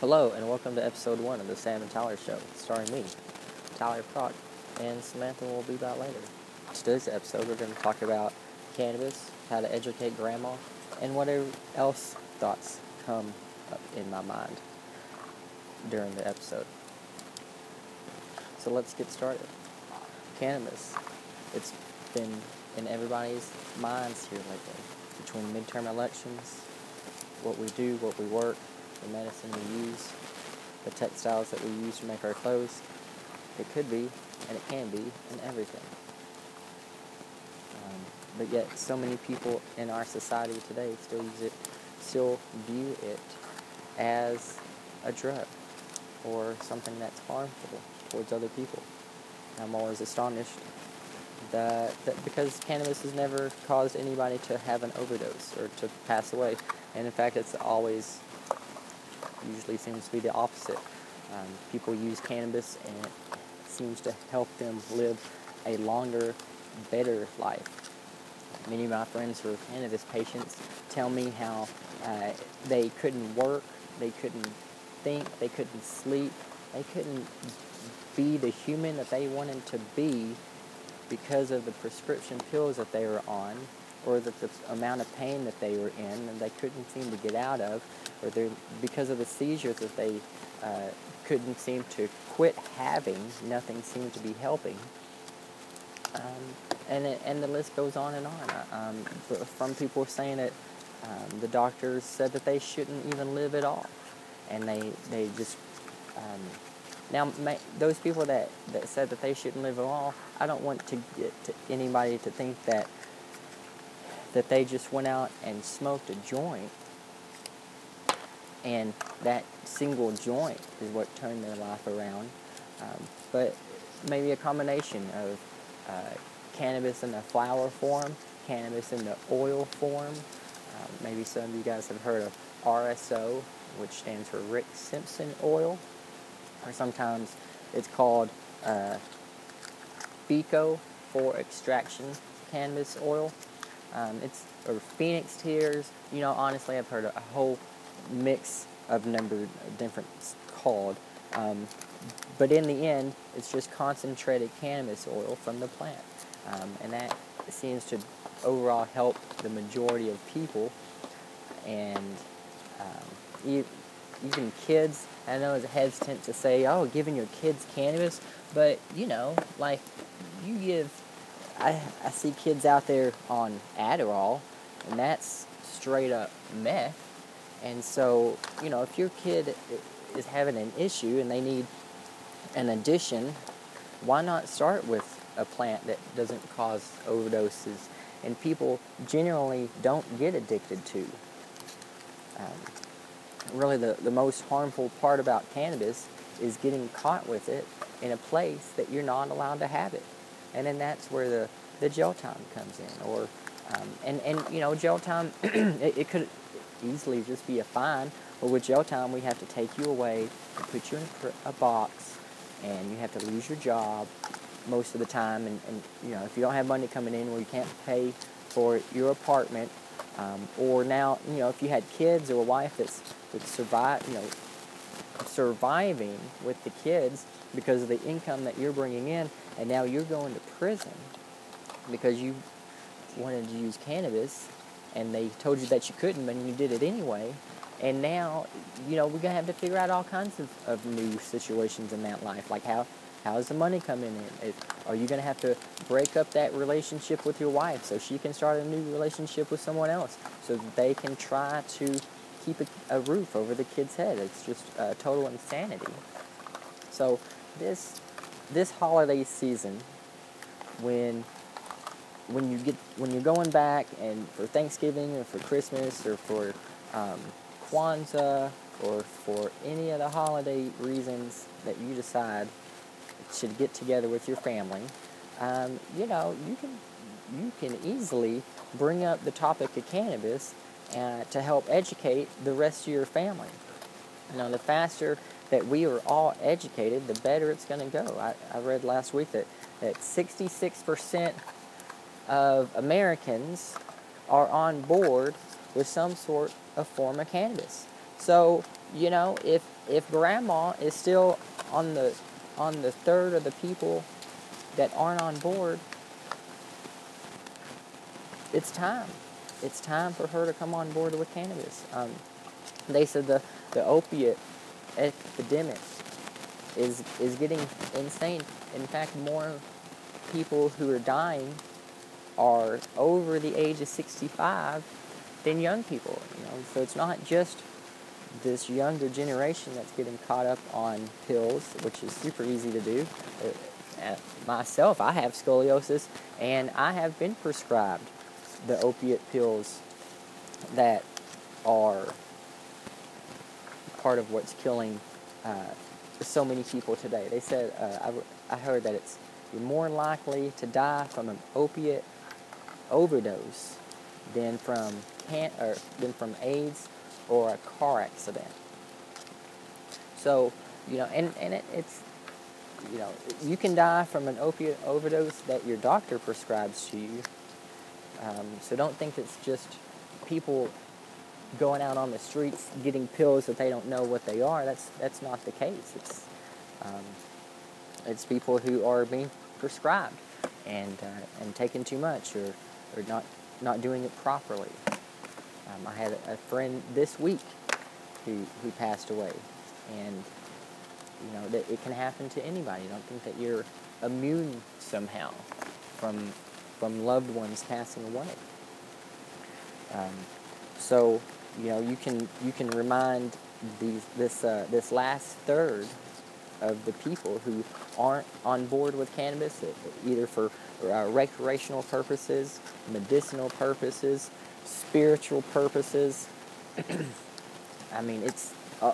Hello, and welcome to episode one of the Sam and Tyler Show, starring me, Tyler Prock, and Samantha will be back later. Today's episode, we're going to talk about cannabis, how to educate grandma, and whatever else thoughts come up in my mind during the episode. So let's get started. Cannabis. It's been in everybody's minds here lately. Between midterm elections, what we do, what we work, the medicine we use, the textiles that we use to make our clothes. It could be, and it can be, in everything. Um, but yet, so many people in our society today still use it, still view it as a drug or something that's harmful towards other people. I'm always astonished that, that because cannabis has never caused anybody to have an overdose or to pass away, and in fact, it's always usually seems to be the opposite. Um, people use cannabis and it seems to help them live a longer, better life. Many of my friends who are cannabis patients tell me how uh, they couldn't work, they couldn't think, they couldn't sleep, they couldn't be the human that they wanted to be because of the prescription pills that they were on or the, the amount of pain that they were in and they couldn't seem to get out of or because of the seizures that they uh, couldn't seem to quit having nothing seemed to be helping. Um, and, it, and the list goes on and on. Um, from people saying that um, the doctors said that they shouldn't even live at all. And they, they just um, now, those people that, that said that they shouldn't live at all, I don't want to get to anybody to think that that they just went out and smoked a joint, and that single joint is what turned their life around. Um, but maybe a combination of uh, cannabis in the flower form, cannabis in the oil form. Um, maybe some of you guys have heard of RSO, which stands for Rick Simpson oil or sometimes it's called uh, full extraction cannabis oil. Um, it's or Phoenix tears. You know, honestly, I've heard a, whole mix of number different called. Um, but in the end, it's just concentrated cannabis oil from the plant, um, and that seems to overall help the majority of people. And um, even kids. I know it's hesitant to say, oh, giving your kids cannabis, but you know, like you give. I I see kids out there on Adderall, and that's straight up meth. And so, you know, if your kid is having an issue and they need an addition, why not start with a plant that doesn't cause overdoses and people generally don't get addicted to? Um, really the, the most harmful part about cannabis is getting caught with it in a place that you're not allowed to have it. And then that's where the, the jail time comes in. Or um, and, and you know, jail time it, it could easily just be a fine. But with jail time we have to take you away and put you in a box and you have to lose your job most of the time and, and you know if you don't have money coming in or you can't pay for your apartment um, or now you know if you had kids or a wife that's with survive, you know, surviving with the kids because of the income that you're bringing in, and now you're going to prison because you wanted to use cannabis, and they told you that you couldn't, but you did it anyway. And now, you know, we're gonna have to figure out all kinds of, of new situations in that life, like how how is the money coming in? Are you going to have to break up that relationship with your wife so she can start a new relationship with someone else so they can try to keep a, a roof over the kid's head. It's just uh, total insanity. So this this holiday season, when when you get when you're going back and for Thanksgiving or for Christmas or for um, Kwanzaa or for any of the holiday reasons that you decide to get together with your family, um, you know you can you can easily bring up the topic of cannabis uh, to help educate the rest of your family. You know, the faster that we are all educated, the better it's going to go. I, I read last week that, that 66% of Americans are on board with some sort of form of cannabis. So you know, if if grandma is still on the on the third of the people that aren't on board, it's time. It's time for her to come on board with cannabis. Um, they said the, the opiate epidemic is is getting insane. In fact, more people who are dying are over the age of 65 than young people. You know, so it's not just this younger generation that's getting caught up on pills, which is super easy to do. Uh, myself, I have scoliosis, and I have been prescribed the opiate pills that are part of what's killing uh, so many people today. They said, uh, I, I heard that it's you're more likely to die from an opiate overdose than from can or than from AIDS or a car accident. So, you know, and, and it, it's, you know, you can die from an opiate overdose that your doctor prescribes to you. Um, so don't think it's just people going out on the streets getting pills that they don't know what they are. That's that's not the case. It's um, it's people who are being prescribed and uh, and taking too much or, or not not doing it properly. Um, I had a friend this week who who passed away, and you know that it can happen to anybody. Don't think that you're immune somehow from from loved ones passing away. Um, so you know you can you can remind these this uh, this last third of the people who aren't on board with cannabis, either for uh, recreational purposes, medicinal purposes, spiritual purposes. I mean, it's uh,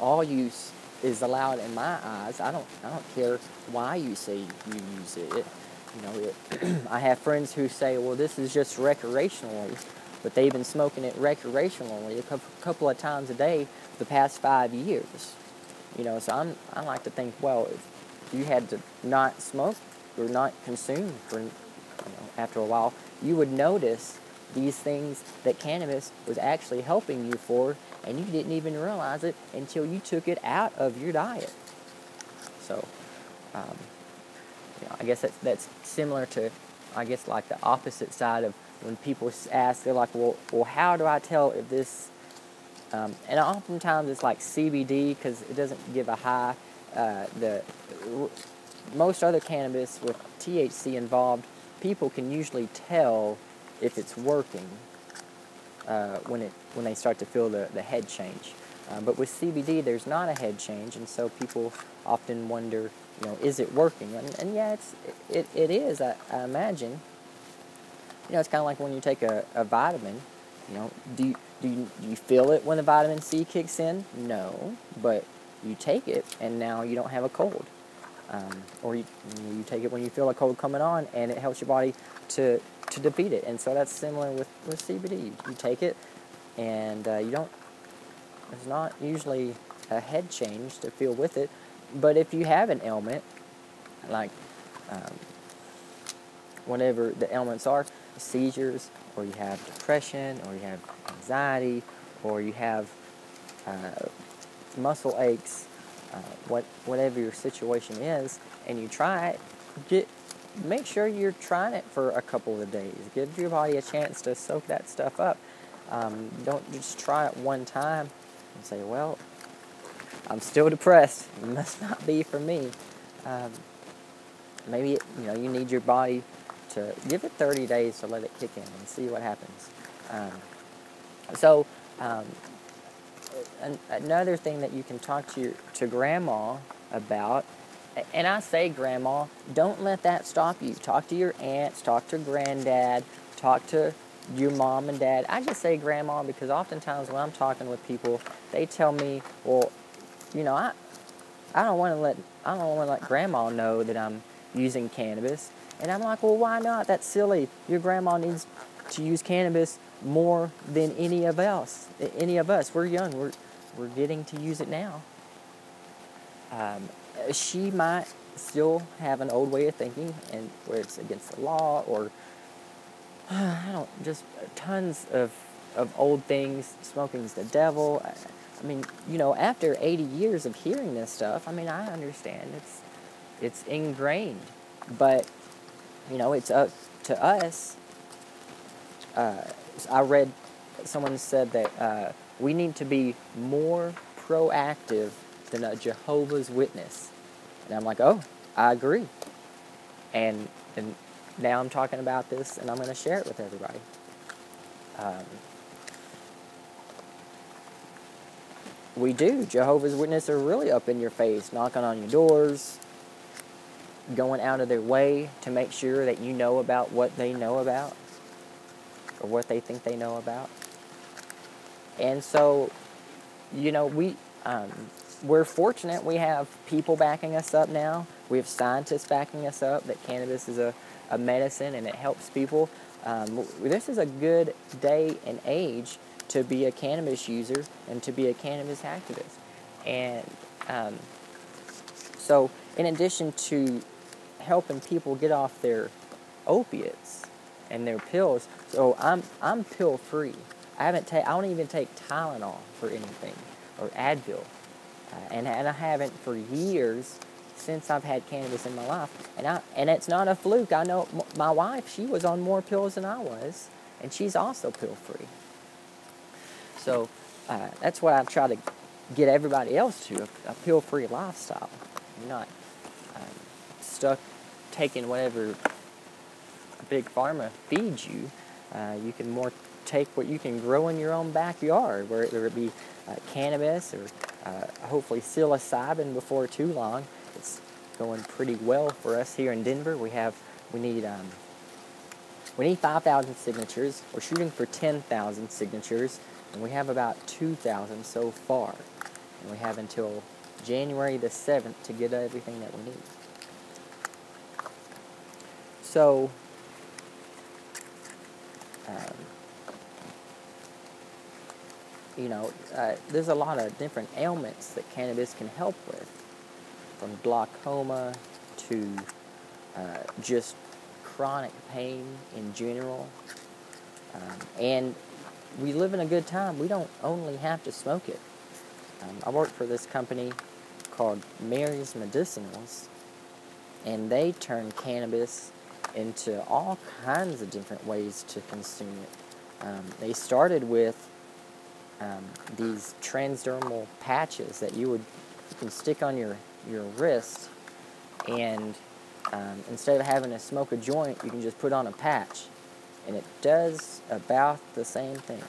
all use is allowed in my eyes. I don't I don't care why you say you use it. it you know, it, I have friends who say, "Well, this is just recreationally," but they've been smoking it recreationally a couple of times a day for the past five years. You know, so I'm I like to think, well, if you had to not smoke or not consume for you know, after a while, you would notice these things that cannabis was actually helping you for, and you didn't even realize it until you took it out of your diet. So, um, you know, I guess that's, that's similar to, I guess, like the opposite side of when people ask, they're like, well, well, how do I tell if this, um, and oftentimes it's like CBD because it doesn't give a high, uh, the, most other cannabis with THC involved, people can usually tell if it's working uh, when it when they start to feel the, the head change. Uh, but with CBD, there's not a head change, and so people often wonder, you know, is it working? And, and yeah, it's it, it is. I, I imagine. You know, it's kind of like when you take a, a vitamin. You know, do you, do you, do you feel it when the vitamin C kicks in? No, but you take it, and now you don't have a cold. Um, or you, you take it when you feel a cold coming on, and it helps your body to to defeat it. And so that's similar with, with CBD. You take it, and uh, you don't. It's not usually a head change to feel with it, but if you have an ailment, like um, whatever the ailments are, seizures, or you have depression, or you have anxiety, or you have uh, muscle aches, uh, what whatever your situation is, and you try it, get make sure you're trying it for a couple of days. Give your body a chance to soak that stuff up. Um, don't just try it one time and say, well, I'm still depressed. It must not be for me. Um, maybe you know you need your body to give it 30 days to let it kick in and see what happens. Um, so um, an, another thing that you can talk to your, to grandma about and I say grandma, don't let that stop you. Talk to your aunts, talk to granddad, talk to your mom and dad. I just say grandma because oftentimes when I'm talking with people, they tell me, well, you know, I, I don't want to let I don't want to let grandma know that I'm using cannabis. And I'm like, well, why not? That's silly. Your grandma needs to use cannabis more than any of us. Any of us. We're young. We're we're getting to use it now. Um, she might still have an old way of thinking and where it's against the law or I don't just tons of of old things. Smoking's the devil. I mean, you know, after 80 years of hearing this stuff, I mean, I understand it's it's ingrained, but you know, it's up to us. Uh, I read someone said that uh, we need to be more proactive than a Jehovah's Witness, and I'm like, oh, I agree, and and now I'm talking about this, and I'm going to share it with everybody. Um, we do. Jehovah's Witnesses are really up in your face, knocking on your doors, going out of their way to make sure that you know about what they know about or what they think they know about. And so, you know, we um, we're fortunate. We have people backing us up now. We have scientists backing us up that cannabis is a, a medicine and it helps people. Um, this is a good day and age to be a cannabis user and to be a cannabis activist. And um, so, in addition to helping people get off their opiates and their pills, so I'm I'm pill free. I haven't ta- I don't even take Tylenol for anything or Advil, uh, and and I haven't for years since I've had cannabis in my life. And I and it's not a fluke. I know my wife. She was on more pills than I was, and she's also pill free. So uh, that's what I try to get everybody else to a, a pill free lifestyle. You're not um, stuck taking whatever big pharma feeds you. Uh, you can more take what you can grow in your own backyard, whether it be uh, cannabis or uh, hopefully psilocybin before too long. It's going pretty well for us here in Denver. We have we need um, we need 5,000 signatures. We're shooting for 10,000 signatures. And we have about 2,000 so far. And we have until January the 7th to get everything that we need. So, um, you know, uh, there's a lot of different ailments that cannabis can help with, from glaucoma to uh, just chronic pain in general. Um, and we live in a good time. We don't only have to smoke it. Um, I work for this company called Mary's Medicinals, and they turn cannabis into all kinds of different ways to consume it. Um, they started with um, these transdermal patches that you would you can stick on your your wrist, and um, instead of having to smoke a joint, you can just put on a patch and it does about the same thing.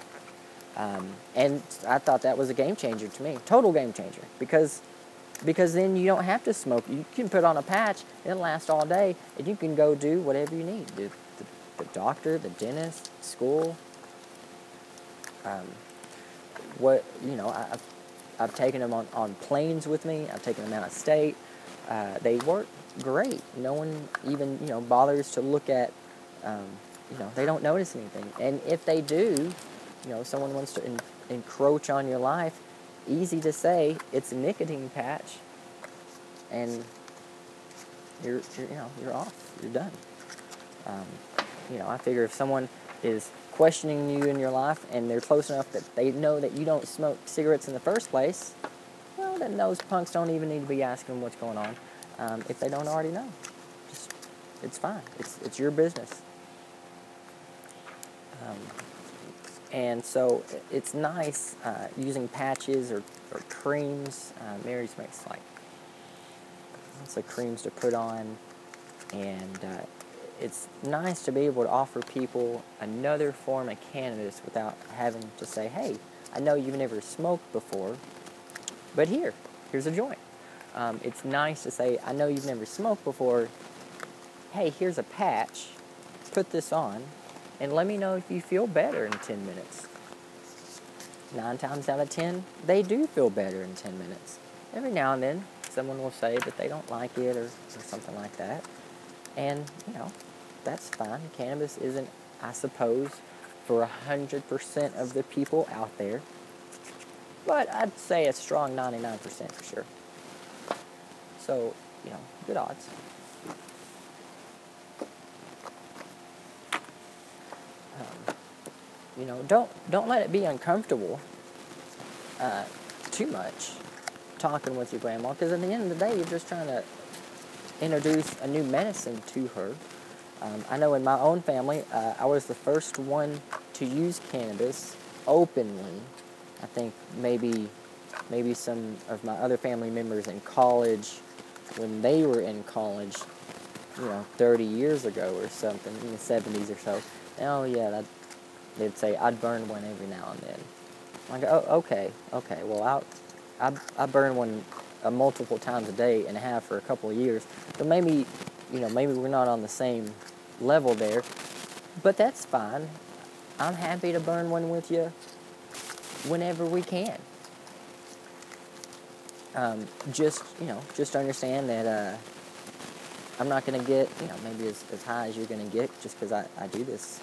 Um, and I thought that was a game changer to me, total game changer, because because then you don't have to smoke. You can put on a patch, it'll last all day, and you can go do whatever you need. The, the, the doctor, the dentist, school. Um, what you know, I, I've, I've taken them on, on planes with me. I've taken them out of state. Uh, they work great. No one even you know bothers to look at um, you know, they don't notice anything. And if they do, you know, someone wants to en- encroach on your life, easy to say, it's a nicotine patch, and you're, you're you know, you're off, you're done. Um, you know, I figure if someone is questioning you in your life and they're close enough that they know that you don't smoke cigarettes in the first place, well, then those punks don't even need to be asking what's going on um, if they don't already know. Just, it's fine. It's, it's your business. Um, and so it's nice uh, using patches or, or creams. Uh, Mary's makes like lots of creams to put on, and uh, it's nice to be able to offer people another form of cannabis without having to say, "Hey, I know you've never smoked before, but here, here's a joint." Um, it's nice to say, "I know you've never smoked before. Hey, here's a patch. Put this on and let me know if you feel better in 10 minutes. Nine times out of 10, they do feel better in 10 minutes. Every now and then, someone will say that they don't like it or, or something like that. And, you know, that's fine. Cannabis isn't, I suppose, for 100% of the people out there. But I'd say a strong 99% for sure. So, you know, good odds. Um, you know, don't don't let it be uncomfortable. Uh, too much talking with your grandma because at the end of the day, you're just trying to introduce a new medicine to her. Um, I know in my own family, uh, I was the first one to use cannabis openly. I think maybe maybe some of my other family members in college, when they were in college, you know, 30 years ago or something, in the 70s or so. Oh yeah, that, they'd say I'd burn one every now and then. I go, oh, okay, okay. Well, I, I, I burn one uh, multiple times a day and have for a couple of years. So maybe, you know, maybe we're not on the same level there, but that's fine. I'm happy to burn one with you whenever we can. Um, just you know, just understand that uh, I'm not going to get you know maybe as, as high as you're going to get just because I, I do this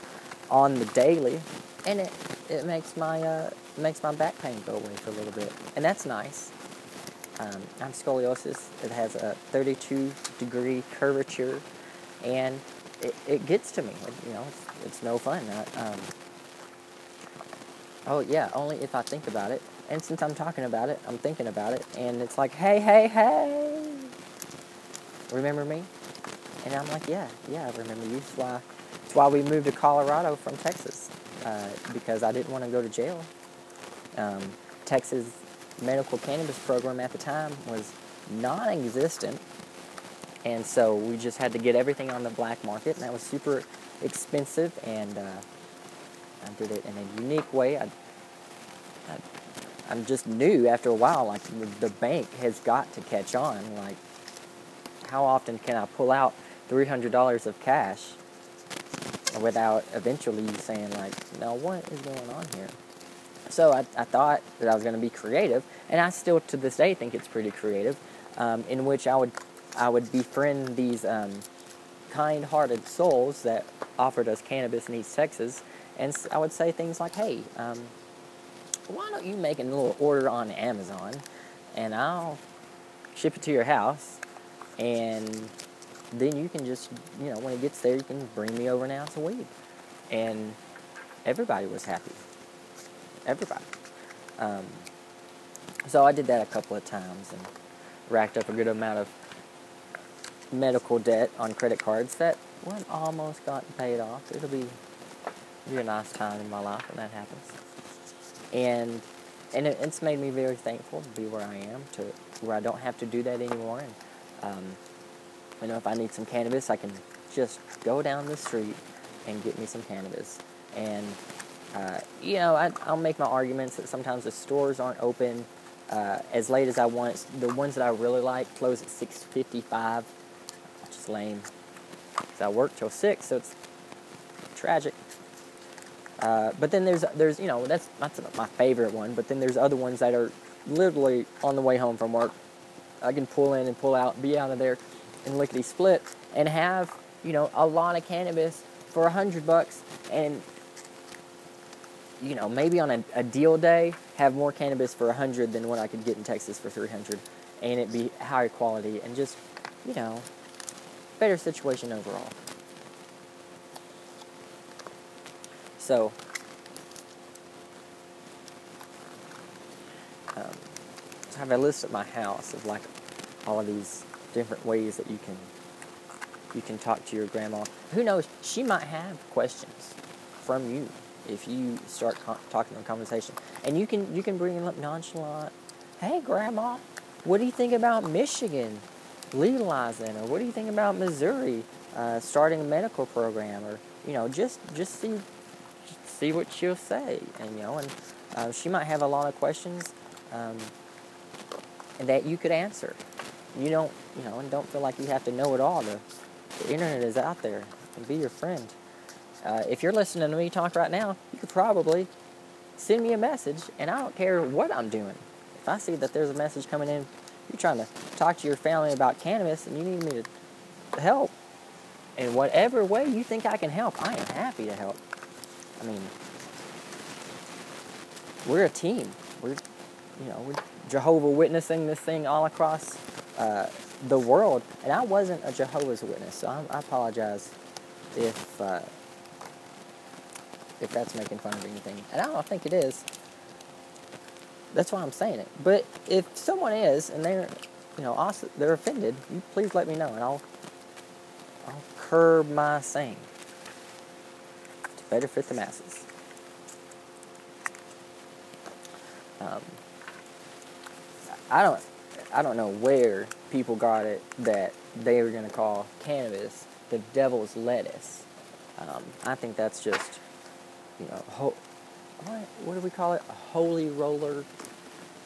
on the daily, and it it makes my uh, makes my back pain go away for a little bit, and that's nice. Um, I have scoliosis. It has a 32 degree curvature, and it, it gets to me. It, you know, it's, it's no fun. I, um, oh yeah, only if I think about it. And since I'm talking about it, I'm thinking about it, and it's like, hey, hey, hey, remember me? And I'm like, yeah, yeah, I remember you. That's why, that's why we moved to Colorado from Texas, uh, because I didn't want to go to jail. Um, Texas medical cannabis program at the time was non-existent, and so we just had to get everything on the black market, and that was super expensive. And uh, I did it in a unique way. I, I I'm just new after a while. Like the bank has got to catch on. Like, how often can I pull out three hundred dollars of cash without eventually saying like, "Now what is going on here?" So I, I thought that I was going to be creative, and I still to this day think it's pretty creative. Um, in which I would I would befriend these um, kind-hearted souls that offered us cannabis in East Texas, and I would say things like, "Hey." Um, why don't you make a little order on Amazon and I'll ship it to your house and then you can just, you know, when it gets there, you can bring me over an ounce of weed. And everybody was happy. Everybody. Um, so I did that a couple of times and racked up a good amount of medical debt on credit cards that one almost got paid off. It'll be, be a nice time in my life when that happens and and it, it's made me very thankful to be where I am, to where I don't have to do that anymore. And um, you know, if I need some cannabis, I can just go down the street and get me some cannabis. And uh, you know, I, will make my arguments that sometimes the stores aren't open uh, as late as I want. The ones that I really like close at 6:55, which is lame. Cause I work till six, so it's tragic. Uh, but then there's there's you know that's that's my favorite one. But then there's other ones that are literally on the way home from work. I can pull in and pull out, be out of there, and lickety split, and have you know a lot of cannabis for a hundred bucks, and you know maybe on a, a deal day have more cannabis for a hundred than what I could get in Texas for three hundred, and it be higher quality and just you know better situation overall. So, um, I have a list at my house of like all of these different ways that you can you can talk to your grandma. Who knows? She might have questions from you if you start con- talking in conversation, and you can you can bring it up nonchalant. Hey, grandma, what do you think about Michigan legalizing, or what do you think about Missouri uh, starting a medical program, or you know, just just see see what she'll say, and you know, and uh, she might have a lot of questions um, that you could answer. You don't, you know, and don't feel like you have to know it all. The, the internet is out there and be your friend. Uh, if you're listening to me talk right now, you could probably send me a message, and I don't care what I'm doing. If I see that there's a message coming in, you're trying to talk to your family about cannabis, and you need me to help in whatever way you think I can help, I am happy to help. I mean, we're a team. We're, you know, we're Jehovah Witnessing this thing all across uh, the world. And I wasn't a Jehovah's Witness, so I, I apologize if uh, if that's making fun of anything. And I don't think it is. that's why I'm saying it. But if someone is and they're, you know, also, they're offended, you please let me know and I'll, I'll curb my saying to better fit the masses. Um, I don't, I don't know where people got it that they were going to call cannabis the devil's lettuce. Um, I think that's just, you know, ho- what, what do we call it? A holy roller?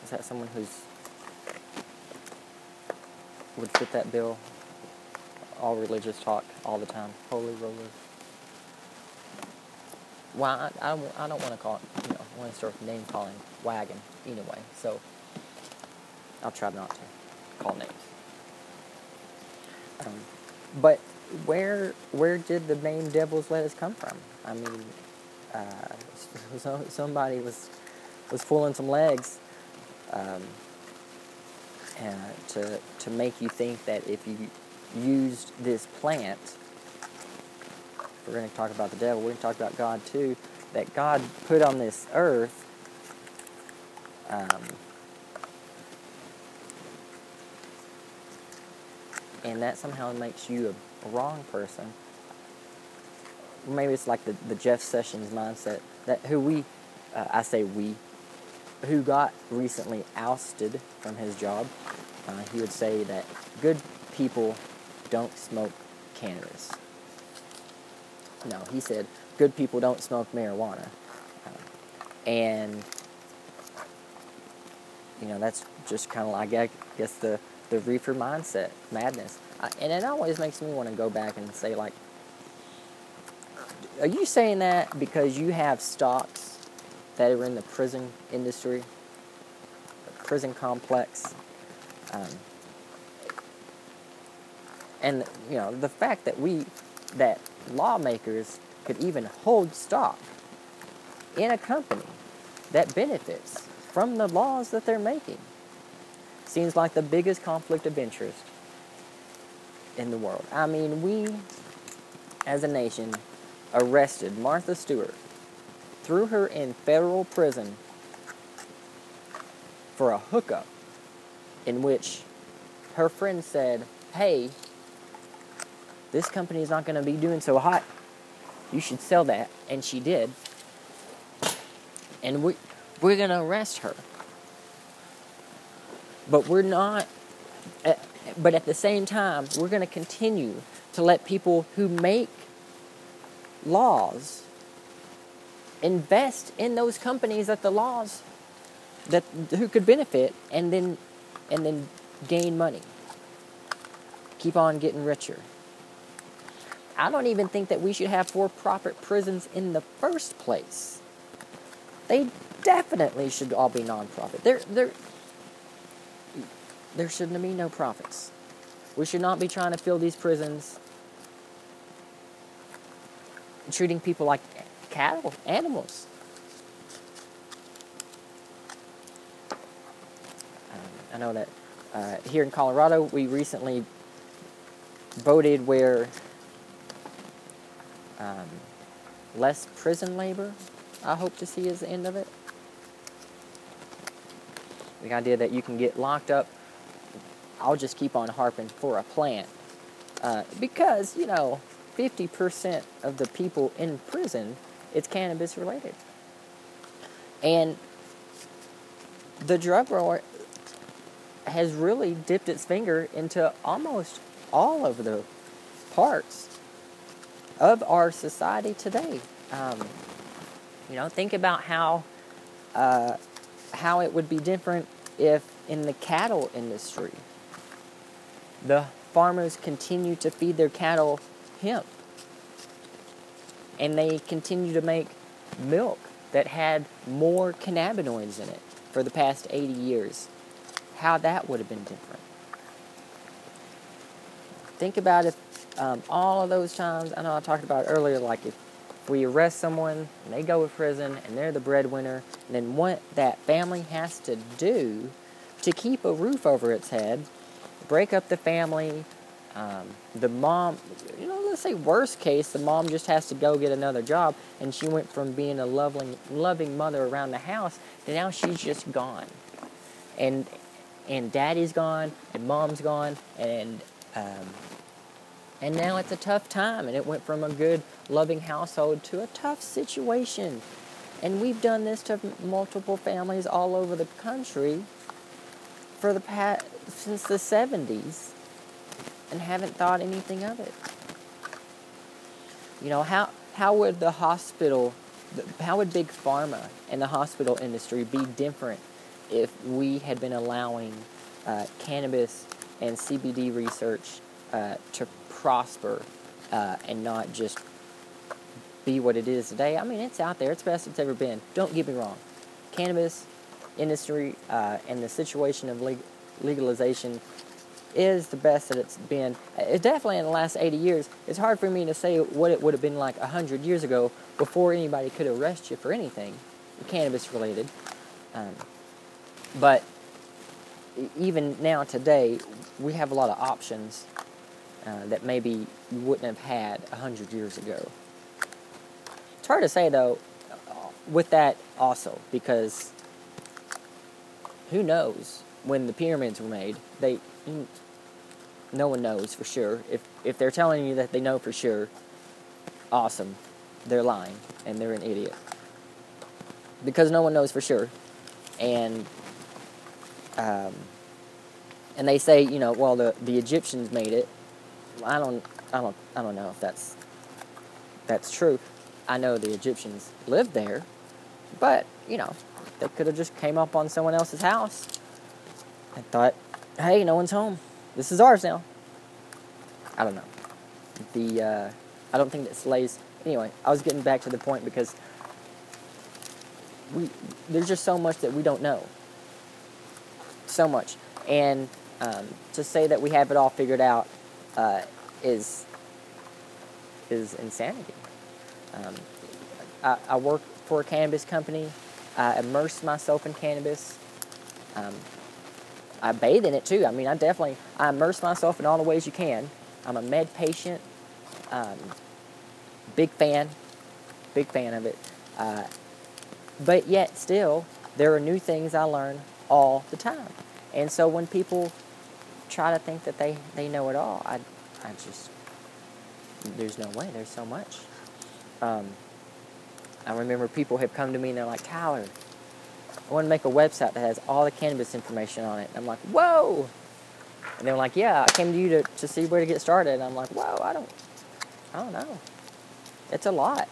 Is that someone who's would fit that bill? All religious talk all the time. Holy roller. Well, I, I, don't, I don't want to call it, you know, I want to start name calling wagon anyway. So I'll try not to call names. Um, but where where did the name Devil's Lettuce come from? I mean, uh, so, somebody was was pulling some legs um, to to make you think that if you used this plant, we're going to talk about the devil. We're going to talk about God too. That God put on this earth. Um, and that somehow makes you a wrong person. Maybe it's like the, the Jeff Sessions mindset that who we, uh, I say we, who got recently ousted from his job. Uh, he would say that good people don't smoke cannabis. No, he said good people don't smoke marijuana. Uh, and, you know, that's just kind of like, I guess, the, the reefer mindset, madness. And it always makes me want to go back and say like are you saying that because you have stocks that are in the prison industry the prison complex? Um, and you know the fact that we that lawmakers could even hold stock in a company that benefits from the laws that they're making seems like the biggest conflict of interest in the world. I mean, we as a nation arrested Martha Stewart, threw her in federal prison for a hookup in which her friend said, Hey, this company is not going to be doing so hot. You should sell that. And she did. And we, we're going to arrest her. But we're not. Uh, but at the same time, we're going to continue to let people who make laws invest in those companies that the laws that who could benefit and then and then gain money. Keep on getting richer. I don't even think that we should have for-profit prisons in the first place. They definitely should all be nonprofit. They're they're there shouldn't be no profits. We should not be trying to fill these prisons treating people like cattle, animals. Um, I know that uh, here in Colorado, we recently voted where um, less prison labor, I hope to see, is the end of it. The idea that you can get locked up I'll just keep on harping for a plant. Uh, because, you know, 50% of the people in prison, it's cannabis related. And the drug war has really dipped its finger into almost all of the parts of our society today. Um, you know, think about how uh, how it would be different if in the cattle industry the farmers continue to feed their cattle hemp. And they continue to make milk that had more cannabinoids in it for the past 80 years. How that would have been different. Think about if um, all of those times, I know I talked about earlier, like if we arrest someone and they go to prison and they're the breadwinner, then what that family has to do to keep a roof over its head break up the family, Um, the mom, you know, let's say worst case, the mom just has to go get another job, and she went from being a loving, loving mother around the house to now she's just gone, and and daddy's gone, and mom's gone, and um, and now it's a tough time, and it went from a good, loving household to a tough situation, and we've done this to multiple families all over the country for the past since the 70s and haven't thought anything of it. You know, how, how would the hospital, how would Big Pharma and the hospital industry be different if we had been allowing uh, cannabis and CBD research uh, to prosper uh, and not just be what it is today? I mean, it's out there, it's the best it's ever been. Don't get me wrong. Cannabis industry uh, and the situation of legalization is the best that it's been. It's definitely in the last 80 years. It's hard for me to say what it would have been like 100 years ago before anybody could arrest you for anything cannabis related. Um, but even now, today, we have a lot of options uh, that maybe you wouldn't have had 100 years ago. It's hard to say, though, with that also, because who knows when the pyramids were made? They no one knows for sure. If if they're telling you that they know for sure, awesome. They're lying and they're an idiot. Because no one knows for sure. And um, and they say, you know, well the, the Egyptians made it. I don't I don't I don't know if that's that's true. I know the Egyptians lived there, but, you know, they could have just came up on someone else's house and thought, hey, no one's home. This is ours now. I don't know. The uh, I don't think that slaves. Anyway, I was getting back to the point because we there's just so much that we don't know. So much, and um, to say that we have it all figured out uh, is is insanity. Um, I, I, work for a cannabis company. I immerse myself in cannabis. Um, I bathe in it too. I mean, I definitely I immerse myself in all the ways you can. I'm a med patient. Um, big fan, big fan of it. Uh, but yet, still, there are new things I learn all the time. And so when people try to think that they, they know it all, I, I just, there's no way. There's so much. Um, I remember people have come to me and they're like, Tyler, I want to make a website that has all the cannabis information on it. And I'm like, whoa. And they're like, yeah, I came to you to, to see where to get started. And I'm like, whoa, I don't, I don't know. It's a lot.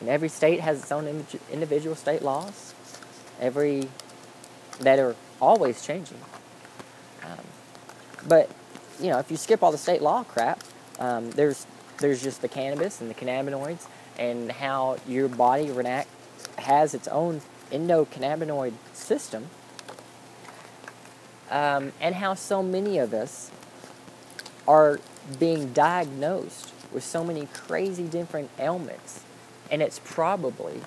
And every state has its own individual state laws. Every, that are always changing. Um, but, you know, if you skip all the state law crap, um, there's, there's just the cannabis and the cannabinoids and how your body react, has its own endocannabinoid system, um, and how so many of us are being diagnosed with so many crazy different ailments, and it's probably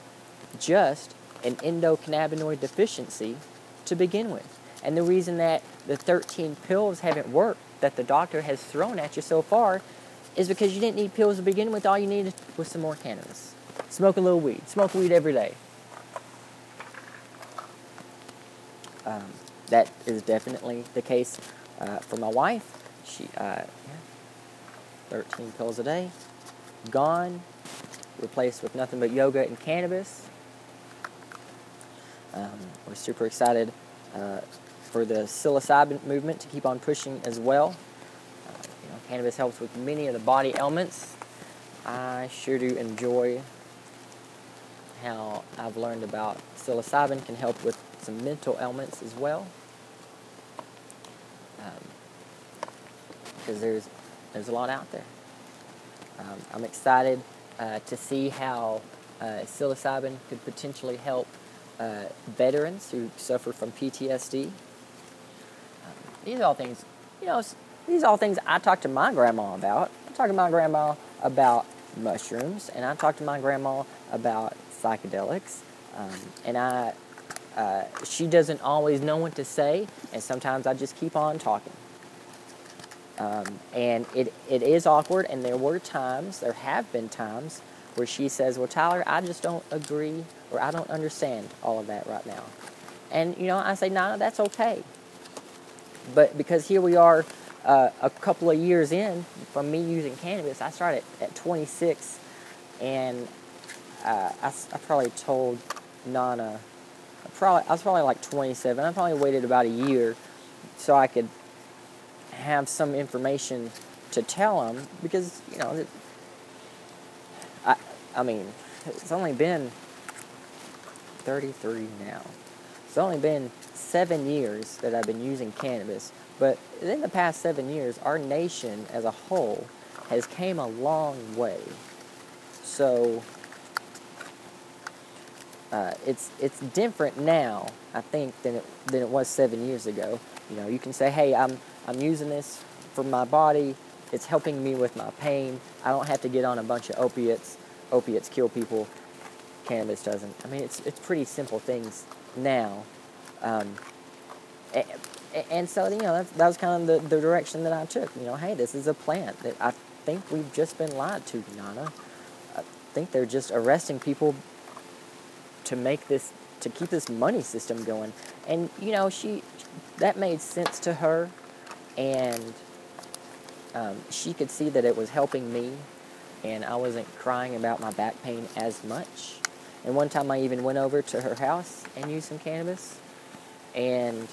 just an endocannabinoid deficiency to begin with. And the reason that the 13 pills haven't worked that the doctor has thrown at you so far is because you didn't need pills to begin with. All you needed was some more cannabis. Smoke a little weed. Smoke weed every day. Um, that is definitely the case uh, for my wife. She, uh, yeah, 13 pills a day, gone, replaced with nothing but yoga and cannabis. Um, we're super excited uh, for the psilocybin movement to keep on pushing as well. Uh, you know, cannabis helps with many of the body ailments. I sure do enjoy how I've learned about psilocybin can help with some mental ailments as well. Because um, there's there's a lot out there. Um, I'm excited uh, to see how uh, psilocybin could potentially help uh, veterans who suffer from PTSD. Um, these are all things, you know, these are all things I talk to my grandma about. I talk to my grandma about mushrooms, and I talk to my grandma about psychedelics, um, and I uh, she doesn't always know what to say, and sometimes I just keep on talking. Um, and it, it is awkward, and there were times, there have been times, where she says, Well, Tyler, I just don't agree or I don't understand all of that right now. And, you know, I say, nah, that's okay. But because here we are uh, a couple of years in from me using cannabis, I started at 26, and uh, I, I probably told Nana, probably, I was probably like 27. I probably waited about a year so I could have some information to tell them because, you know, I, I mean, it's only been 33 now. It's only been seven years that I've been using cannabis, but in the past seven years, our nation as a whole has came a long way. So uh, it's it's different now, I think, than it than it was seven years ago. You know, you can say, "Hey, I'm I'm using this for my body. It's helping me with my pain. I don't have to get on a bunch of opiates. Opiates kill people. Cannabis doesn't. I mean, it's it's pretty simple things now." Um, and so you know that, that was kind of the, the direction that I took. You know, hey, this is a plant that I think we've just been lied to, Nana. I think they're just arresting people to make this to keep this money system going. And you know, she that made sense to her, and um, she could see that it was helping me, and I wasn't crying about my back pain as much. And one time, I even went over to her house and used some cannabis, and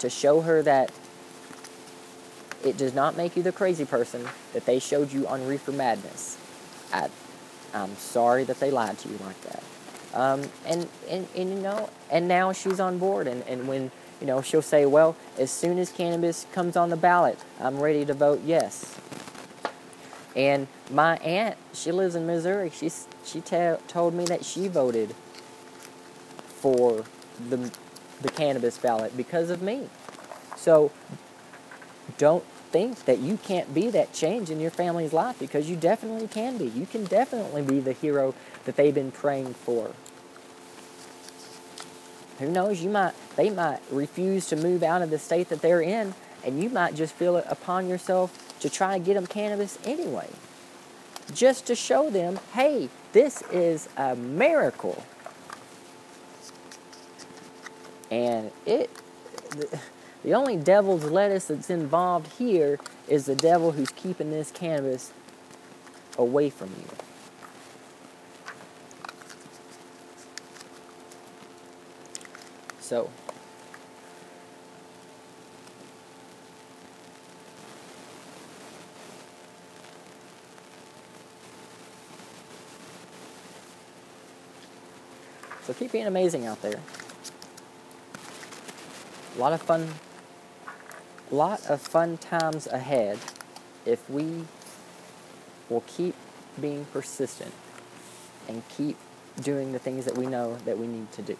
to show her that it does not make you the crazy person that they showed you on Reefer Madness. I, I'm sorry that they lied to you like that. Um, and, and, and, you know, and now she's on board. And, and when, you know, she'll say, well, as soon as cannabis comes on the ballot, I'm ready to vote yes. And my aunt, she lives in Missouri. She, she t- told me that she voted for the the cannabis ballot because of me. So don't think that you can't be that change in your family's life because you definitely can be. You can definitely be the hero that they've been praying for. Who knows, you might they might refuse to move out of the state that they're in and you might just feel it upon yourself to try to get them cannabis anyway. Just to show them, hey, this is a miracle. And it, the, the only devil's lettuce that's involved here is the devil who's keeping this cannabis away from you. So, so keep being amazing out there a lot of fun lot of fun times ahead if we will keep being persistent and keep doing the things that we know that we need to do.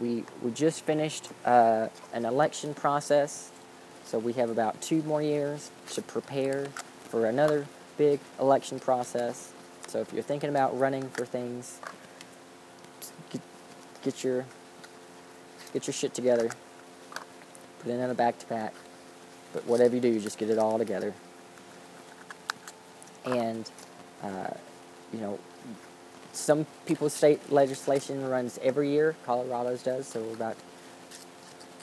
We we just finished uh, an election process, so we have about two more years to prepare for another big election process. So if you're thinking about running for things, get, get your get your shit together, put it in a backpack, but whatever you do, just get it all together. And, uh, you know, some people's state legislation runs every year. Colorado's does, so we're about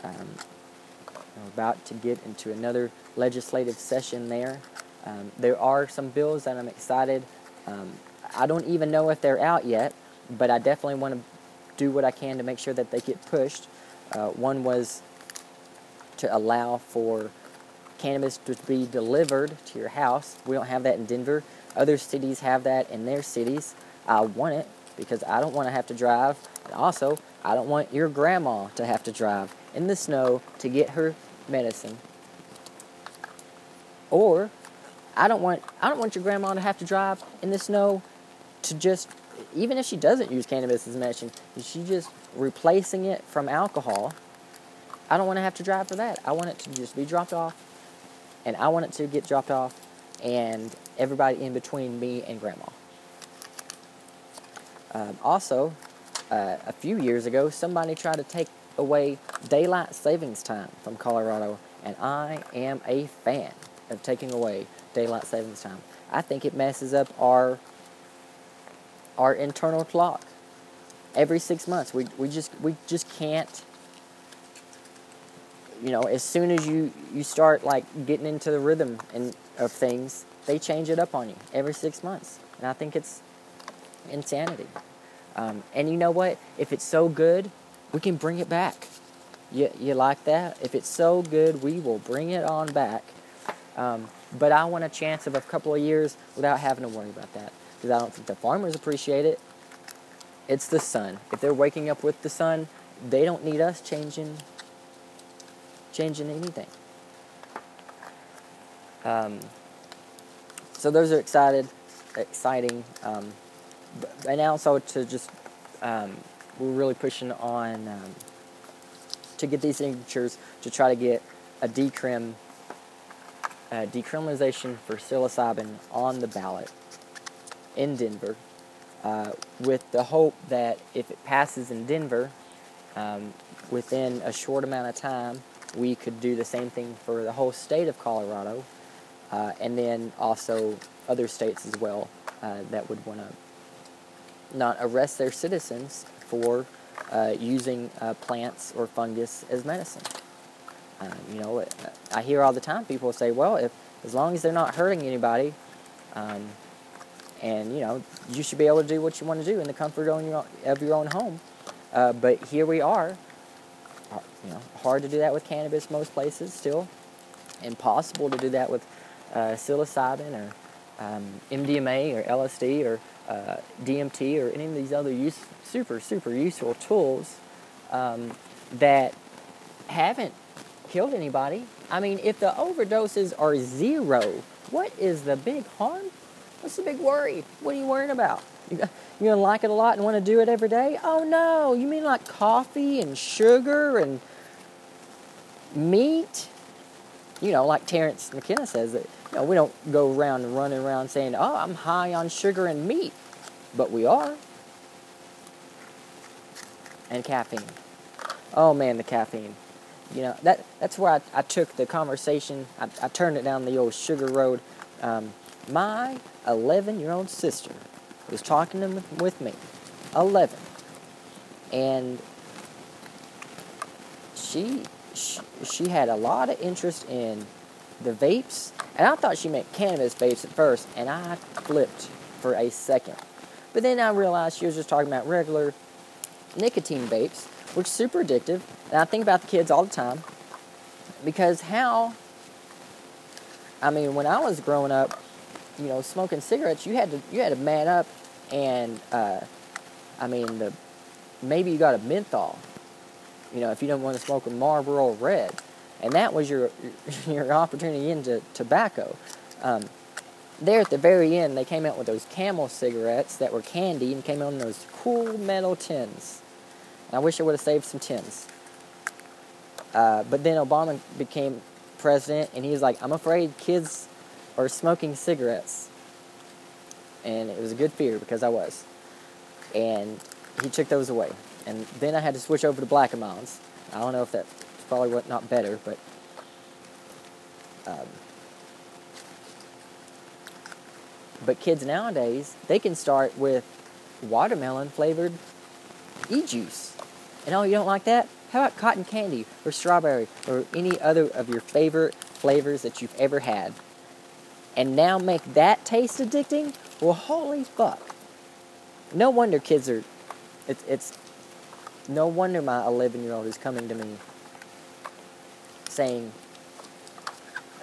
um, we're about to get into another legislative session there. Um, there are some bills that I'm excited. Um, I don't even know if they're out yet, but I definitely want to do what I can to make sure that they get pushed. Uh, one was to allow for cannabis to be delivered to your house. We don't have that in Denver. Other cities have that in their cities. I want it because I don't want to have to drive. And also, I don't want your grandma to have to drive in the snow to get her medicine. Or I don't want I don't want your grandma to have to drive in the snow to just even if she doesn't use cannabis as medicine, she just replacing it from alcohol. I don't want to have to drive for that. I want it to just be dropped off, and I want it to get dropped off, and everybody in between me and grandma. Um, also, uh, a few years ago, somebody tried to take away daylight savings time from Colorado, And I am a fan of taking away daylight savings time. I think it messes up our our internal clock. Every six months, we, we just we just can't. You know, as soon as you you start like getting into the rhythm and of things, they change it up on you every six months, and I think it's insanity. Um, and you know what? If it's so good, we can bring it back. You, you like that? If it's so good, we will bring it on back. Um, but I want a chance of a couple of years without having to worry about that because I don't think the farmers appreciate it. It's the sun. If they're waking up with the sun, they don't need us changing changing anything. Um, so those are excited, exciting. Um, and also to just um, we're really pushing on um, to get these signatures to try to get a decrim decriminalization for psilocybin on the ballot in Denver, uh, with the hope that if it passes in Denver, um, within a short amount of time, we could do the same thing for the whole state of Colorado, uh, and then also other states as well uh, that would want to not arrest their citizens for uh, using uh, plants or fungus as medicine. Um, you know, I hear all the time people say, well, if as long as they're not hurting anybody, um, and you know, you should be able to do what you want to do in the comfort of your, of your own home. Uh, but here we are. Uh, you know, hard to do that with cannabis most places still. Impossible to do that with uh, psilocybin or um, MDMA or LSD or uh, DMT or any of these other use, super super useful tools um, that haven't killed anybody. I mean, if the overdoses are zero, what is the big harm? What's the big worry? What are you worrying about? You, you gonna like it a lot and want to do it every day? Oh no, you mean like coffee and sugar and meat? You know, like Terence McKenna says that you know, we don't go around running around saying, "Oh, I'm high on sugar and meat," but we are. And caffeine. Oh man, the caffeine. You know that that's where I, I took the conversation. I, I turned it down the old sugar road. Um, my 11 year old sister was talking to, with me, 11, and she, she she had a lot of interest in the vapes, and I thought she meant cannabis vapes at first, and I flipped for a second. But then I realized she was just talking about regular nicotine vapes, which is super addictive. And I think about the kids all the time because how, I mean, when I was growing up, you know, smoking cigarettes, you had to you had to man up, and uh, I mean, the maybe you got a menthol, you know, if you don't want to smoke a Marlboro Red, and that was your your opportunity into tobacco. Um, there at the very end, they came out with those Camel cigarettes that were candy and came out in those cool metal tins. And I wish I would have saved some tins. Uh, but then Obama became president, and he was like, "I'm afraid kids are smoking cigarettes," and it was a good fear because I was. And he took those away, and then I had to switch over to Black Milds. I don't know if that's probably what not better, but um, but kids nowadays they can start with watermelon flavored e-juice, and oh, you don't like that? How about cotton candy or strawberry or any other of your favorite flavors that you've ever had? And now make that taste addicting? Well, holy fuck. No wonder kids are. It's, it's no wonder my 11 year old is coming to me saying,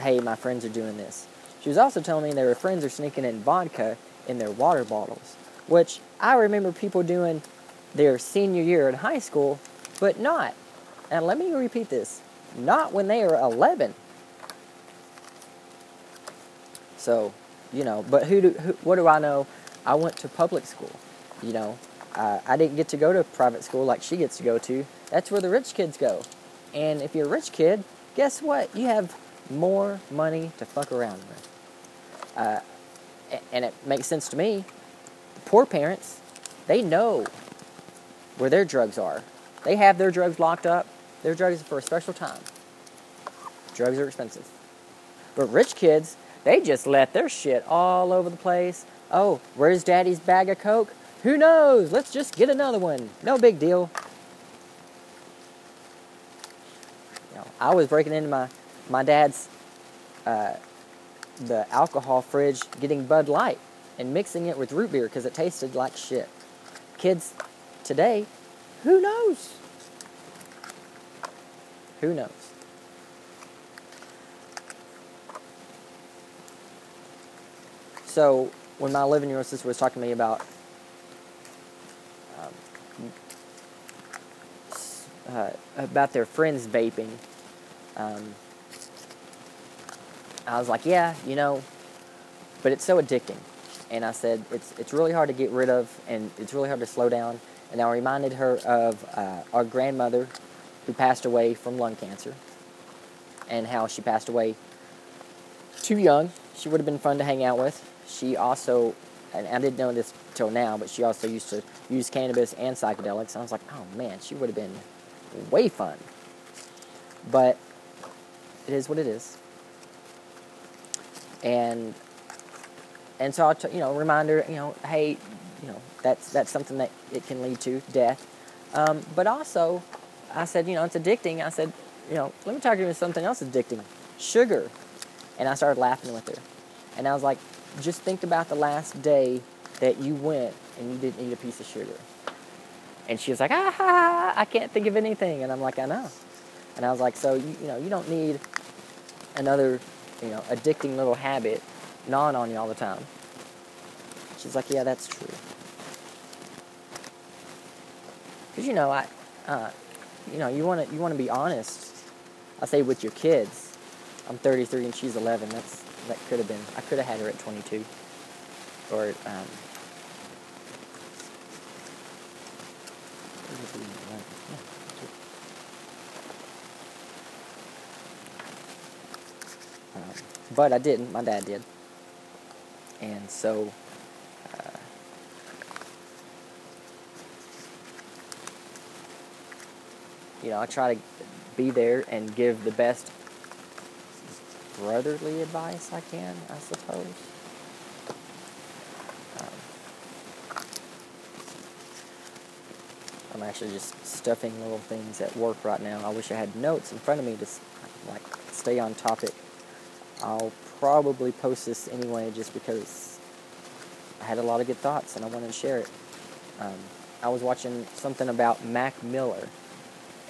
hey, my friends are doing this. She was also telling me their friends are sneaking in vodka in their water bottles, which I remember people doing their senior year in high school, but not and let me repeat this not when they are 11. So, you know, but who do, who, what do I know? I went to public school, you know. Uh, I didn't get to go to private school like she gets to go to. That's where the rich kids go. And if you're a rich kid, guess what? You have more money to fuck around with. Uh, and it makes sense to me. The Poor parents, they know where their drugs are. They have their drugs locked up. Their drugs are for a special time. drugs are expensive. But rich kids, they just let their shit all over the place. Oh, where's daddy's bag of Coke? Who knows? Let's just get another one. No big deal. You know, I was breaking into my, my dad's uh, the alcohol fridge getting Bud Light and mixing it with root beer because it tasted like shit. Kids today, who knows? Who knows? So when my 11 year old sister was talking to me about uh, about their friends vaping, um, I was like, yeah, you know, but it's so addicting. And I said, it's, it's really hard to get rid of and it's really hard to slow down. And I reminded her of uh, our grandmother who passed away from lung cancer and how she passed away too young. She would have been fun to hang out with. She also, and I didn't know this till now, but she also used to use cannabis and psychedelics. And I was like, oh man, she would have been way fun. But it is what it is and and so I, t- you know, reminder, you know, hey, you know, that's that's something that it can lead to death. Um, but also, I said, you know, it's addicting. I said, you know, let me talk to you about something else addicting, sugar. And I started laughing with her, and I was like, just think about the last day that you went and you didn't eat a piece of sugar. And she was like, ah, ha, ha, I can't think of anything. And I'm like, I know. And I was like, so you, you know, you don't need another you know, addicting little habit gnawing on you all the time. She's like, yeah, that's true. Because you know, I, uh, you know, you want to you want to be honest. I say with your kids. I'm 33 and she's 11. That's that could have been. I could have had her at 22, or um, Um, but I didn't. My dad did. And so, uh, you know, I try to be there and give the best brotherly advice I can, I suppose. I'm actually just stuffing little things at work right now. I wish I had notes in front of me to like stay on topic I'll probably post this anyway just because I had a lot of good thoughts and I wanted to share it. Um, I was watching something about Mac Miller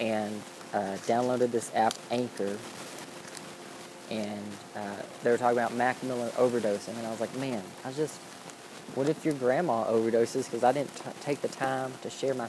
and uh, downloaded this app Anchor and uh, they were talking about Mac Miller overdosing and I was like, man, I just, what if your grandma overdoses because I didn't t- take the time to share my